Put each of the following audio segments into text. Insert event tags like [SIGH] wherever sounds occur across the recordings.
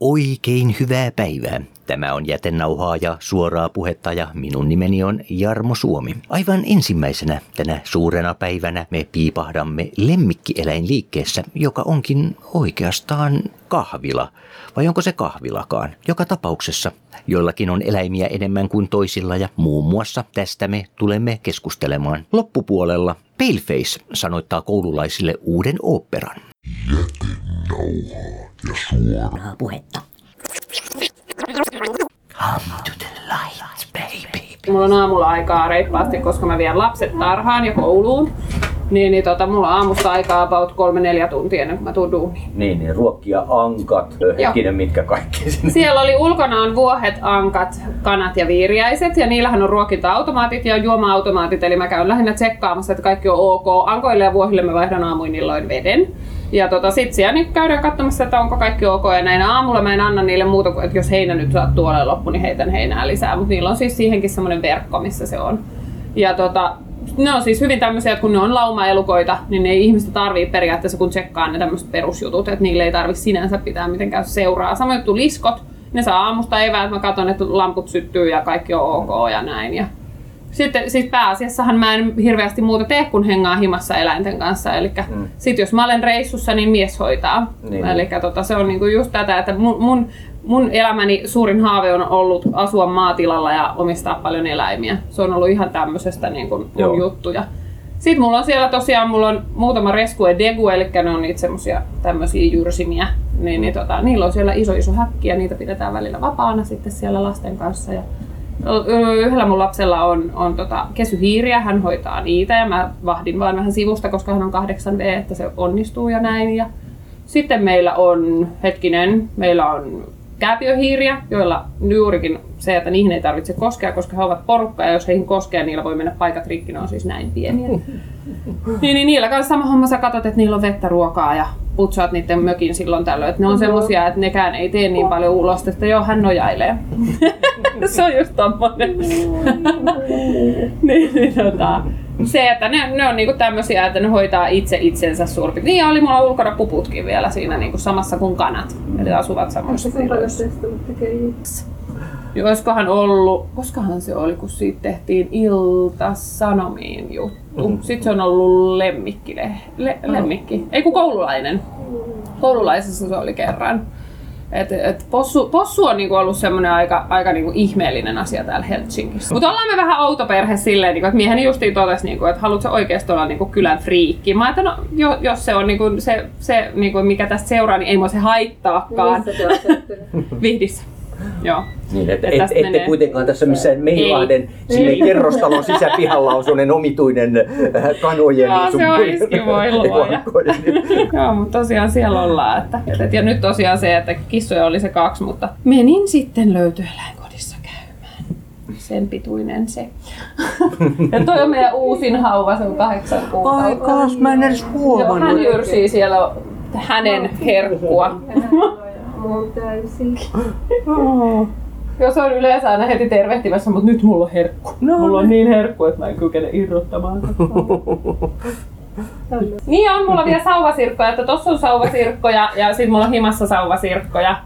Oikein hyvää päivää. Tämä on jätenauhaa ja suoraa puhetta ja minun nimeni on Jarmo Suomi. Aivan ensimmäisenä tänä suurena päivänä me piipahdamme lemmikkieläinliikkeessä, joka onkin oikeastaan kahvila. Vai onko se kahvilakaan? Joka tapauksessa joillakin on eläimiä enemmän kuin toisilla ja muun muassa tästä me tulemme keskustelemaan. Loppupuolella Paleface sanoittaa koululaisille uuden oopperan. Jätenauhaa ja suoraa puhetta. Come to the light, baby. Mulla on aamulla aikaa reippaasti, koska mä vien lapset tarhaan ja kouluun. Niin, niin tota, mulla on aamusta aikaa about kolme neljä tuntia ennen kuin mä tuun duuniin. Niin, niin ruokkia ankat, hetkinen, mitkä kaikki sinne. Siellä oli ulkona on vuohet, ankat, kanat ja viiriäiset ja niillähän on ruokinta-automaatit ja juoma-automaatit, eli mä käyn lähinnä tsekkaamassa, että kaikki on ok. Ankoille ja vuohille mä vaihdan aamuin illoin veden. Ja tota, sit siellä niin käydään katsomassa, että onko kaikki ok. Ja näin aamulla mä en anna niille muuta kuin, että jos heinä nyt sattuu olemaan loppu, niin heitän heinää lisää. Mutta niillä on siis siihenkin semmoinen verkko, missä se on. Ja tota, ne on siis hyvin tämmöisiä, että kun ne on lauma-elukoita, niin ne ei ihmistä tarvii periaatteessa, kun tsekkaa ne tämmöiset perusjutut, että niille ei tarvi sinänsä pitää mitenkään seuraa. Samoin juttu liskot, ne saa aamusta evää, että mä katson, että lamput syttyy ja kaikki on ok ja näin. Ja sitten siis pääasiassahan mä en hirveästi muuta tee kuin hengaa himassa eläinten kanssa. Eli mm. sit jos mä olen reissussa, niin mies hoitaa. Niin. Eli tota, se on niinku just tätä, että mun, mun, mun elämäni suurin haave on ollut asua maatilalla ja omistaa paljon eläimiä. Se on ollut ihan tämmöisestä niinku mun Joo. juttuja. Sitten mulla on siellä tosiaan mulla on muutama resku ja degu, eli ne on niitä semmosia tämmöisiä jyrsimiä. Niin, niin tota, niillä on siellä iso iso häkki ja niitä pidetään välillä vapaana sitten siellä lasten kanssa. Ja Yhdellä mun lapsella on, on tota, kesyhiiriä, hän hoitaa niitä ja mä vahdin vaan vähän sivusta, koska hän on 8V, että se onnistuu ja näin. Ja sitten meillä on, hetkinen, meillä on kääpiöhiiriä, joilla juurikin se, että niihin ei tarvitse koskea, koska he ovat porukka ja jos heihin koskee, niillä voi mennä paikat rikki, ne on siis näin pieniä. [LAUGHS] niin, niin niillä kanssa sama homma, sä katsot, että niillä on vettä, ruokaa ja putsaat niiden mökin silloin tällöin. Että ne on semmosia, että nekään ei tee niin paljon ulosta, että joo, hän nojailee. [LAUGHS] se on just tommonen. [LAUGHS] niin, niin, tota, se, että ne, ne on niinku tämmösiä, että ne hoitaa itse itsensä suurin Niin oli mulla ulkona puputkin vielä siinä niinku samassa kuin kanat. Eli asuvat samoissa tiloissa. Olisikohan ollut, koskahan se oli, kun siitä tehtiin Ilta-Sanomiin juttu. Sitten se on ollut lemmikki, le, le, lemmikki. ei kun koululainen. Koululaisessa se oli kerran. Et, et possu, possu on niinku ollut semmoinen aika, aika niinku ihmeellinen asia täällä Helsingissä. Mutta ollaan me vähän outo perhe silleen, niinku, että mieheni justiin totesi, niinku, että haluatko oikeasti olla niinku kylän friikki. Mä ajattelin, no, jo, jos se on niinku, se, se niinku, mikä tästä seuraa, niin ei mua se haittaakaan. Vihdissä. Joo. Niin, et, Ja et, ette menee- kuitenkaan tässä missään Meilahden sinne Ei. kerrostalon sisäpihalla on sellainen omituinen äh, kanojen Joo, sun se luoja. elankojen. [LAUGHS] Joo, mutta tosiaan siellä ollaan. Että, et, ja nyt tosiaan se, että kissoja oli se kaksi, mutta menin sitten löytöeläinkodissa käymään. Sen pituinen se. [LAUGHS] ja toi on meidän uusin hauva, se on kahdeksan Ai kuukautta. kaas, mä en edes Joo, huomannut. hän jyrsii siellä hänen herkkua. Mun täysin. [GASPS] Joo, se on yleensä aina heti tervehtimässä, mutta nyt mulla on herkku. No mulla on niin herkku, että mä en kykene irrottamaan. [LAUGHS] Niin on mulla vielä sauvasirkkoja, että tossa on sauvasirkkoja ja sitten mulla on himassa sauvasirkkoja.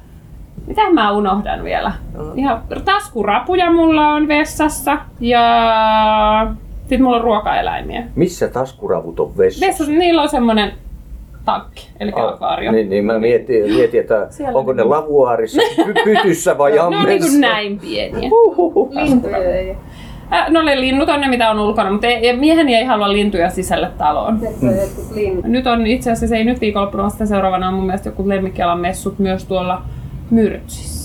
Mitä mä unohdan vielä? Ihan taskurapuja mulla on vessassa ja sitten mulla on ruokaeläimiä. Missä taskuravut on vessassa? Vessassa niillä on semmonen takki, eli akvaario. Niin, niin mä mietin, mietin että Siellä. onko ne lavuaarissa, [LAUGHS] py- pytyssä vai Ne on niinku ammessa. näin pieniä. Lintuja ei. Äh, no ne linnut on ne mitä on ulkona, mutta ei, mieheni ei halua lintuja sisälle taloon. Linnut. Nyt on itse asiassa ei nyt viikonloppuna, vaan seuraavana on mun mielestä joku lemmikkialan messut myös tuolla Myrtsissä.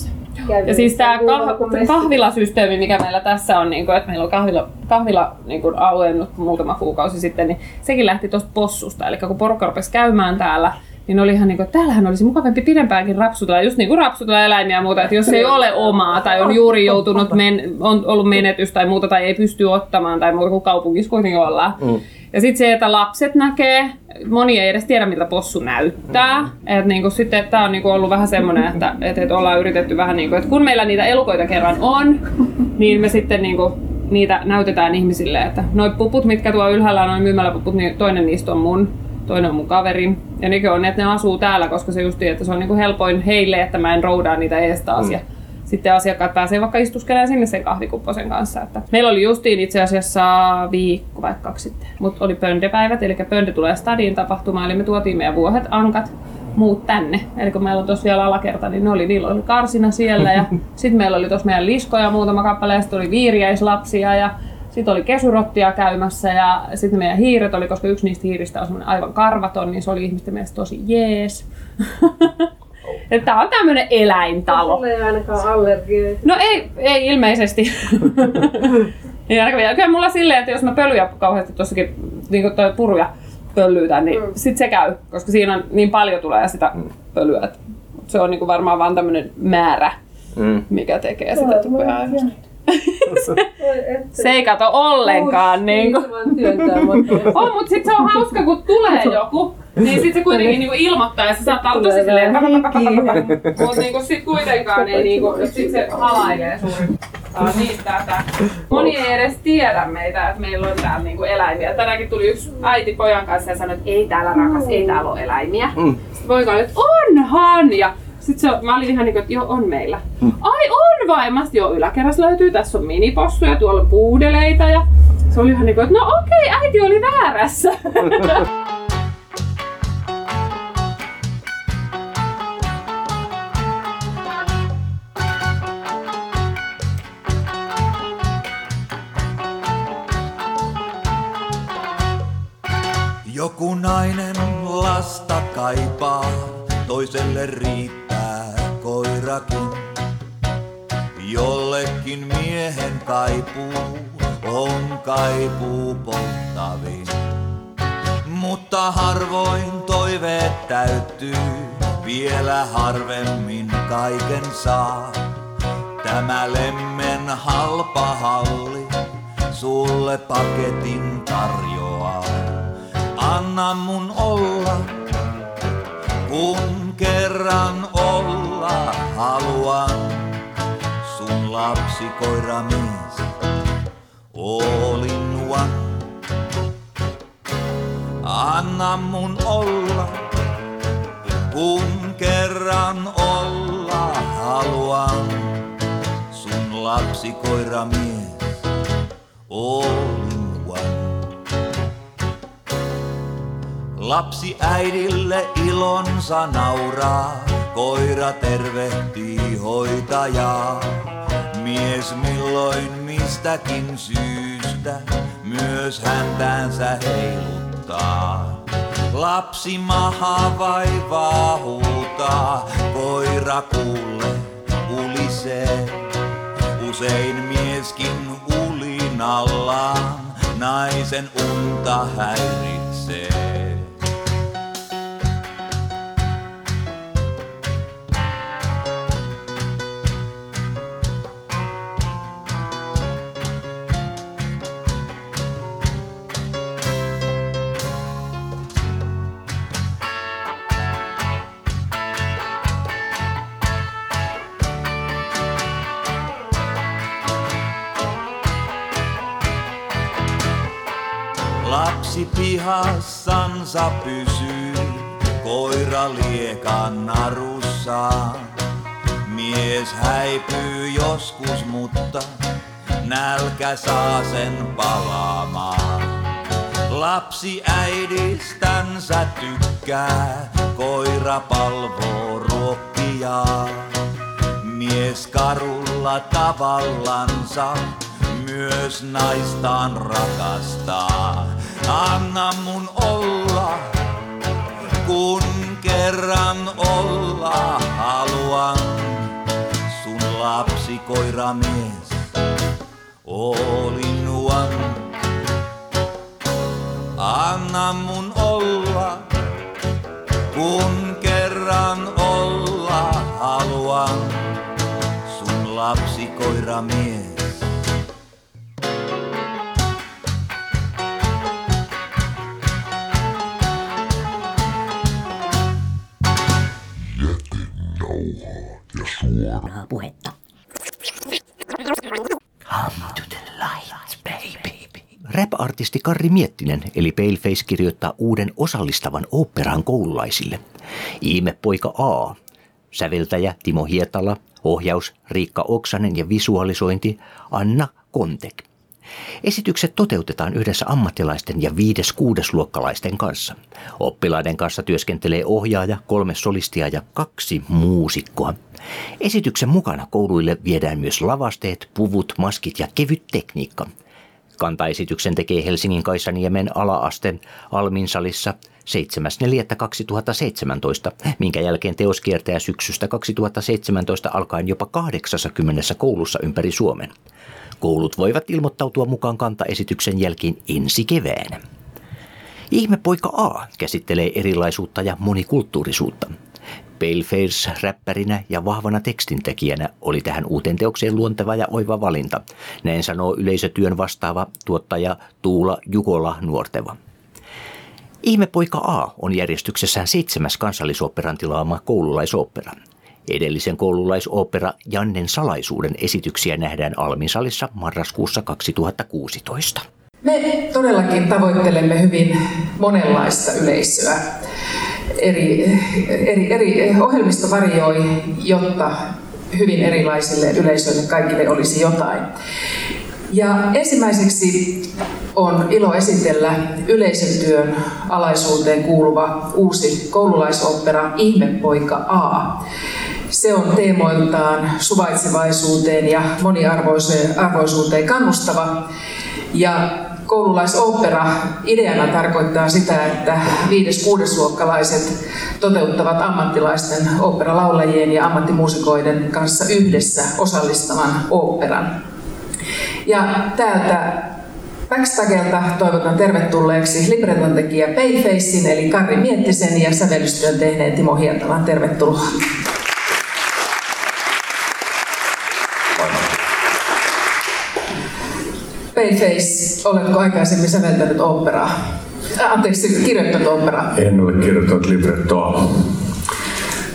Ja siis tämä kah- kahvilasysteemi, mikä meillä tässä on, niin kun, että meillä on kahvila, kahvila niin kun auennut muutama kuukausi sitten, niin sekin lähti tuosta possusta. Eli kun porukka rupesi käymään täällä, niin oli ihan niin kuin, että täällähän olisi mukavampi pidempäänkin rapsutella, just niin kuin rapsutella eläimiä ja muuta, että jos ei ole omaa tai on juuri joutunut, men, on ollut menetys tai muuta tai ei pysty ottamaan tai muuta kuin kaupungissa kuitenkin ollaan. Mm. Ja sitten se, että lapset näkee, moni ei edes tiedä miltä possu näyttää. Mm. Et niinku sitten tämä on niinku ollut vähän semmoinen, että et, et ollaan yritetty vähän niinku, että kun meillä niitä elukoita kerran on, niin me sitten niinku niitä näytetään ihmisille, että noi puput, mitkä tuo ylhäällä on, myymäläpuput, niin toinen niistä on mun. toinen on mun kaveri. Ja nekin on, että ne asuu täällä, koska se justi, että se on niinku helpoin heille, että mä en roudaa niitä ees taas. Mm. Ja sitten asiakkaat pääsee vaikka istuskelemaan sinne sen kahvikupposen kanssa. Että meillä oli justiin itse asiassa viikko vaikka kaksi sitten, mutta oli pöndepäivät, eli pönde tulee stadiin tapahtumaan, eli me tuotiin meidän vuohet, ankat, muut tänne. Eli kun meillä on tuossa vielä alakerta, niin ne oli, niillä oli karsina siellä ja [LAUGHS] sitten meillä oli tuossa meidän liskoja muutama kappale ja sitten oli viiriäislapsia ja sitten oli kesurottia käymässä ja sitten meidän hiiret oli, koska yksi niistä hiiristä on aivan karvaton, niin se oli ihmisten mielestä tosi jees. [LAUGHS] Tämä on tämmöinen eläintalo. Sulla ei ainakaan allergioita. No ei, ei ilmeisesti. [LAUGHS] Kyllä mulla silleen, että jos mä pölyjä kauheasti tuossakin, niin kuin toi puruja pöllyytän, niin mm. sit se käy, koska siinä on niin paljon tulee sitä pölyä. että Se on niin kuin varmaan vaan tämmöinen määrä, Mm. mikä tekee sitä tupea Voi [LAUGHS] että. Se ei kato ollenkaan. Niin kuin. On, mutta sitten se on hauska, kun tulee [LAUGHS] joku, niin sitten se kuitenkin niinku ilmoittaa ja se saattaa olla tosi Tulee silleen, mutta niinku sit kuitenkaan ei niinku, sit se halailee suurin. Tää on niin tätä. Moni ei edes tiedä meitä, että meillä on täällä niinku eläimiä. Tänäänkin tuli yksi äiti pojan kanssa ja sanoi, että ei täällä rakas, ei täällä ole eläimiä. Mm. Sitten poika oli, että onhan! Ja sitten se, mä olin ihan niinku, että joo, on meillä. Ai on vai? Mä sanoin, joo, yläkerrassa löytyy, tässä on minipossuja, tuolla on puudeleita ja se oli ihan niinku, että no okei, äiti oli väärässä. [LAUGHS] Joku nainen lasta kaipaa, toiselle riittää koirakin. Jollekin miehen kaipuu on kaipuu polttavin. Mutta harvoin toiveet täyttyy, vielä harvemmin kaiken saa. Tämä lemmen halpa halli sulle paketin tarjoaa. Anna mun olla, kun kerran olla haluan. Sun lapsi koira mies, all in one. Anna mun olla, kun kerran olla haluan. Sun lapsi koira mies, all Lapsi äidille ilonsa nauraa, koira tervehtii hoitajaa. Mies milloin mistäkin syystä myös häntäänsä heiluttaa. Lapsi maha vaivaa huutaa, koira kuule ulisee. Usein mieskin ulinallaan naisen unta häiritsee. Lapsi pihassansa pysyy, koira liekan narussaan. Mies häipyy joskus, mutta nälkä saa sen palaamaan. Lapsi äidistänsä tykkää, koira palvoo ruokkiaan. Mies karulla tavallansa myös naistaan rakastaa. Anna mun olla, kun kerran olla haluan. Sun lapsi koira mies, all in one. Anna mun olla, kun kerran olla haluan. Sun lapsi koira mies. suoraa puhetta. Come to the light, baby. Rap-artisti Karri Miettinen eli Paleface kirjoittaa uuden osallistavan oopperan koululaisille. Ihmepoika A. Säveltäjä Timo Hietala, ohjaus Riikka Oksanen ja visualisointi Anna Kontek. Esitykset toteutetaan yhdessä ammattilaisten ja viides luokkalaisten kanssa. Oppilaiden kanssa työskentelee ohjaaja, kolme solistia ja kaksi muusikkoa. Esityksen mukana kouluille viedään myös lavasteet, puvut, maskit ja kevyt tekniikka. Kantaesityksen tekee Helsingin Kaisaniemen ala-asten Alminsalissa 7.4.2017, minkä jälkeen teos kiertää syksystä 2017 alkaen jopa 80 koulussa ympäri Suomen. Koulut voivat ilmoittautua mukaan kantaesityksen jälkeen ensi keväänä. Ihmepoika A käsittelee erilaisuutta ja monikulttuurisuutta. Paleface räppärinä ja vahvana tekstintekijänä oli tähän uuteen teokseen luonteva ja oiva valinta. Näin sanoo yleisötyön vastaava tuottaja Tuula Jukola Nuorteva. Ihmepoika A on järjestyksessään seitsemäs kansallisoperan tilaama koululaisopera. Edellisen koululaisopera Jannen salaisuuden esityksiä nähdään Alminsalissa marraskuussa 2016. Me todellakin tavoittelemme hyvin monenlaista yleisöä. Eri, eri, eri ohjelmisto varioi, jotta hyvin erilaisille yleisöille kaikille olisi jotain. Ja ensimmäiseksi on ilo esitellä yleisötyön alaisuuteen kuuluva uusi koululaisopera Ihmepoika A. Se on teemoiltaan suvaitsevaisuuteen ja moniarvoisuuteen kannustava. Ja koululaisopera ideana tarkoittaa sitä, että viides-kuudesluokkalaiset toteuttavat ammattilaisten oopperalaulajien ja ammattimuusikoiden kanssa yhdessä osallistavan oopperan. Ja täältä Backstagelta toivotan tervetulleeksi libreton tekijä Payfacein eli Karri Miettisen ja sävellystyön tehneen Timo Hietalan. Tervetuloa. Payface, oletko aikaisemmin säveltänyt operaa? Äh, anteeksi, kirjoittanut operaa? En ole kirjoittanut librettoa.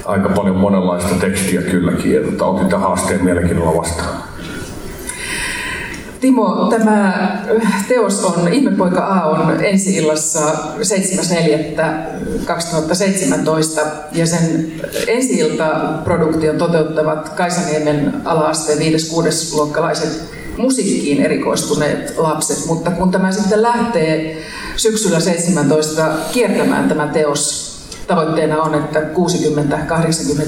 Aika paljon monenlaista tekstiä kylläkin, että otin tämän haasteen mielenkiinnolla vastaan. Timo, tämä teos on, Ihmepoika A on ensi illassa 7.4.2017 ja sen ensi produktion toteuttavat Kaisaniemen ala-asteen 5-6 luokkalaiset musiikkiin erikoistuneet lapset, mutta kun tämä sitten lähtee syksyllä 17 kiertämään tämä teos, tavoitteena on, että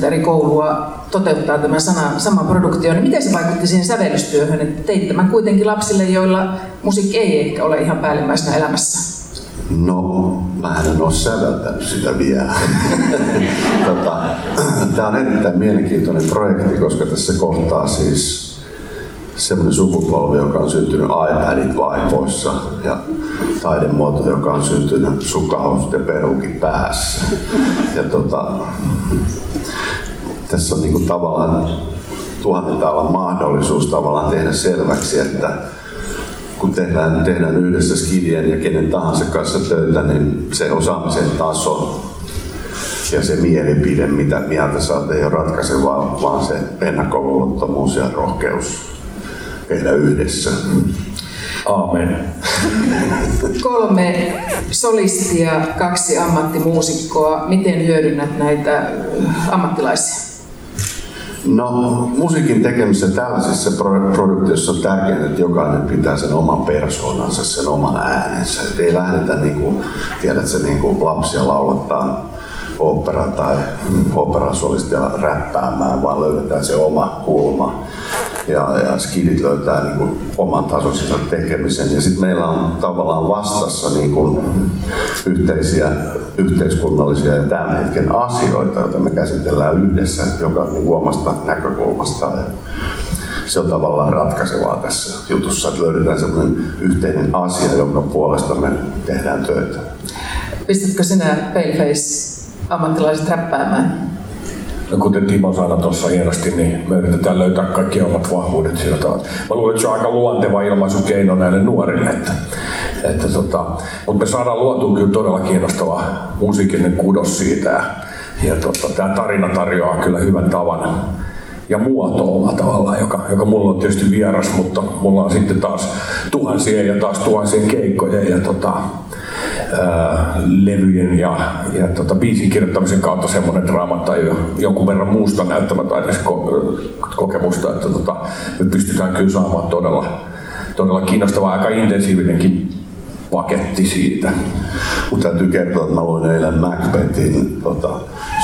60-80 eri koulua toteuttaa tämän sana, saman produktion, niin miten se vaikutti siihen sävellystyöhön, että teit tämän kuitenkin lapsille, joilla musiikki ei ehkä ole ihan päällimmäisenä elämässä? No, mä en ole säveltänyt sitä vielä. [LAUGHS] tota, Tämä on erittäin mielenkiintoinen projekti, koska tässä kohtaa siis semmoinen sukupolvi, joka on syntynyt iPadit vaipoissa ja taidemuoto, joka on syntynyt sukahousut ja perukin päässä. Ja tota, tässä on niinku tavallaan tuhannen taalan mahdollisuus tavallaan tehdä selväksi, että kun tehdään, tehdään yhdessä skidien ja kenen tahansa kanssa töitä, niin se osaamisen taso ja se mielipide, mitä mieltä saat, ei ole ratkaisevaa, vaan se ennakkoluulottomuus ja rohkeus tehdä yhdessä. Aamen. Kolme solistia, kaksi ammattimuusikkoa. Miten hyödynnät näitä äh, ammattilaisia? No, musiikin tekemisessä tällaisissa produktioissa on tärkeää, että jokainen pitää sen oman persoonansa, sen oman äänensä. Et ei lähdetä, niin kuin, tiedätkö, niin kuin lapsia laulattaa opera tai operasolistia räppäämään, vaan löydetään se oma kulma ja, ja skidit löytää niin kuin oman tasoisensa tekemisen. Ja sitten meillä on tavallaan vastassa niin kuin yhteisiä yhteiskunnallisia ja tämän hetken asioita, joita me käsitellään yhdessä joka niin omasta näkökulmasta. Ja se on tavallaan ratkaisevaa tässä jutussa, että löydetään sellainen yhteinen asia, jonka puolesta me tehdään töitä. Pistätkö sinä Paleface ammattilaiset räppäämään? No kuten Timo sanoi tuossa hienosti, niin me yritetään löytää kaikki omat vahvuudet sillä tavalla. Mä luulen, että se on aika luonteva ilmaisukeino näille nuorille. Että, että tota, mutta me saadaan luotua kyllä todella kiinnostava musiikinen kudos siitä. Ja, ja tota, tämä tarina tarjoaa kyllä hyvän tavan ja muotoilma tavallaan, joka, joka mulla on tietysti vieras, mutta mulla on sitten taas tuhansia ja taas tuhansia keikkoja ja tota, ää, levyjen ja, ja tota, biisin kirjoittamisen kautta semmoinen draama tai jonkun verran muusta näyttämätaiteen ko- kokemusta, että tota, me pystytään kyllä saamaan todella, todella kiinnostava, aika intensiivinenkin paketti siitä. Mutta täytyy kertoa, että mä luin eilen Macbethin tota,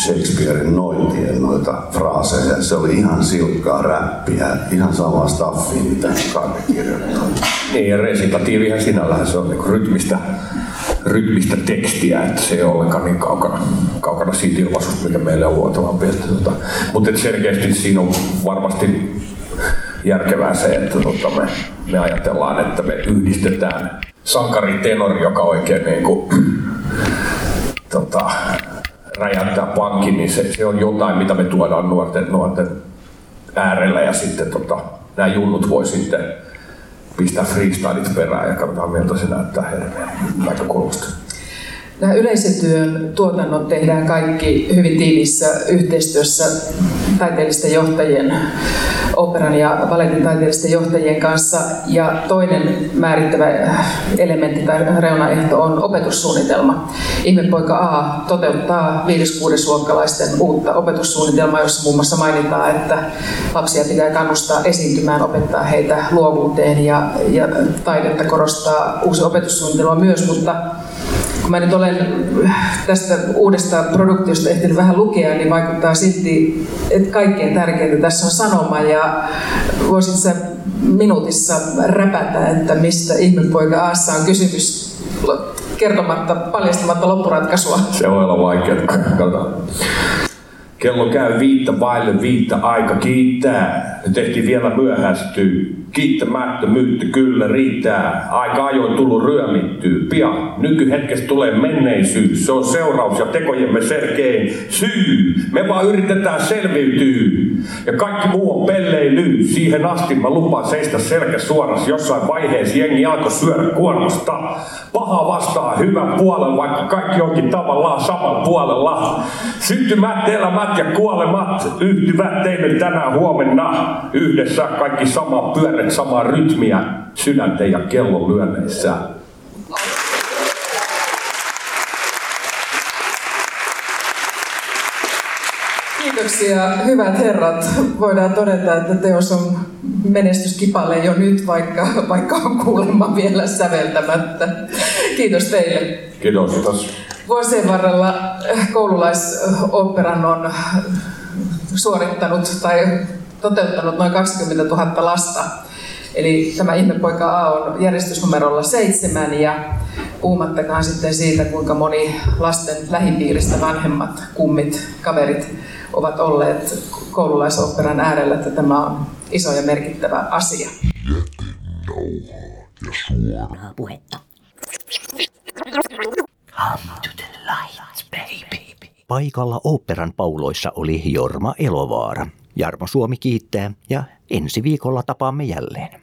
Shakespearein noitien noita fraaseja. Se oli ihan silkkaa räppiä, ihan samaa staffia, mitä Karri kirjoittaa. Niin, ja resitatiivihan sinällään se on niin rytmistä, rytmistä tekstiä, että se ei ole ollenkaan niin kaukana, kaukana siitä ilmaisusta, mikä meille on luotavampi. Tota, mutta selkeästi siinä on varmasti järkevää se, että tota, me, me ajatellaan, että me yhdistetään sankari tenori, joka oikein niin kuin, [CLEARS THROAT] tota, räjäyttää pankki, niin se, se, on jotain, mitä me tuodaan nuorten, nuorten äärellä ja sitten tota, nämä junnut voi sitten pistää freestylit perään ja katsotaan miltä se näyttää heidän näkökulmasta. Nämä yleisötyön tuotannot tehdään kaikki hyvin tiiviissä yhteistyössä taiteellisten johtajien, operan ja balletin taiteellisten johtajien kanssa. Ja toinen määrittävä elementti tai reunaehto on opetussuunnitelma. Ihmepoika A toteuttaa 5-6 luokkalaisten uutta opetussuunnitelmaa, jossa muun muassa mainitaan, että lapsia pitää kannustaa esiintymään, opettaa heitä luovuuteen ja, ja taidetta korostaa uusi opetussuunnitelma myös, mutta mä nyt olen tästä uudesta produktiosta ehtinyt vähän lukea, niin vaikuttaa silti, että kaikkein tärkeintä tässä on sanoma ja voisit sä minuutissa räpätä, että mistä ihmepoika Aassa on kysymys kertomatta, paljastamatta loppuratkaisua. Se voi olla vaikeaa. Kello käy viittä vaille viittä aika kiittää. Ne tehtiin vielä myöhästyy. Kiittämättömyyttä kyllä riittää. Aika ajoin tullut ryömittyy. Pian nykyhetkestä tulee menneisyys. Se on seuraus ja tekojemme selkein syy. Me vaan yritetään selviytyä. Ja kaikki muu on pelleily. Siihen asti mä lupaan seistä selkä suoras. Jossain vaiheessa jengi alkoi syödä kuormasta. Paha vastaa hyvän puolen, vaikka kaikki onkin tavallaan saman puolella. Syntymät, elämät ja kuolemat yhtyvät teille tänään huomenna. Yhdessä kaikki sama pyörät, samaa rytmiä sydänten ja kellon lyönneissä. Kiitoksia hyvät herrat. Voidaan todeta, että teos on menestyskipale jo nyt, vaikka, vaikka on kuulemma vielä säveltämättä. Kiitos teille. Kiitos. Kiitos. Vuosien varrella koululaisoperan on suorittanut tai toteuttanut noin 20 000 lasta. Eli tämä Ihmepoika A on järjestysnumerolla seitsemän ja puhumattakaan sitten siitä, kuinka moni lasten lähipiiristä vanhemmat, kummit, kaverit ovat olleet koululaisoperan äärellä, että tämä on iso ja merkittävä asia. puhetta. Come to the light, baby. Paikalla oopperan pauloissa oli Jorma Elovaara. Jarmo Suomi kiittää ja ensi viikolla tapaamme jälleen.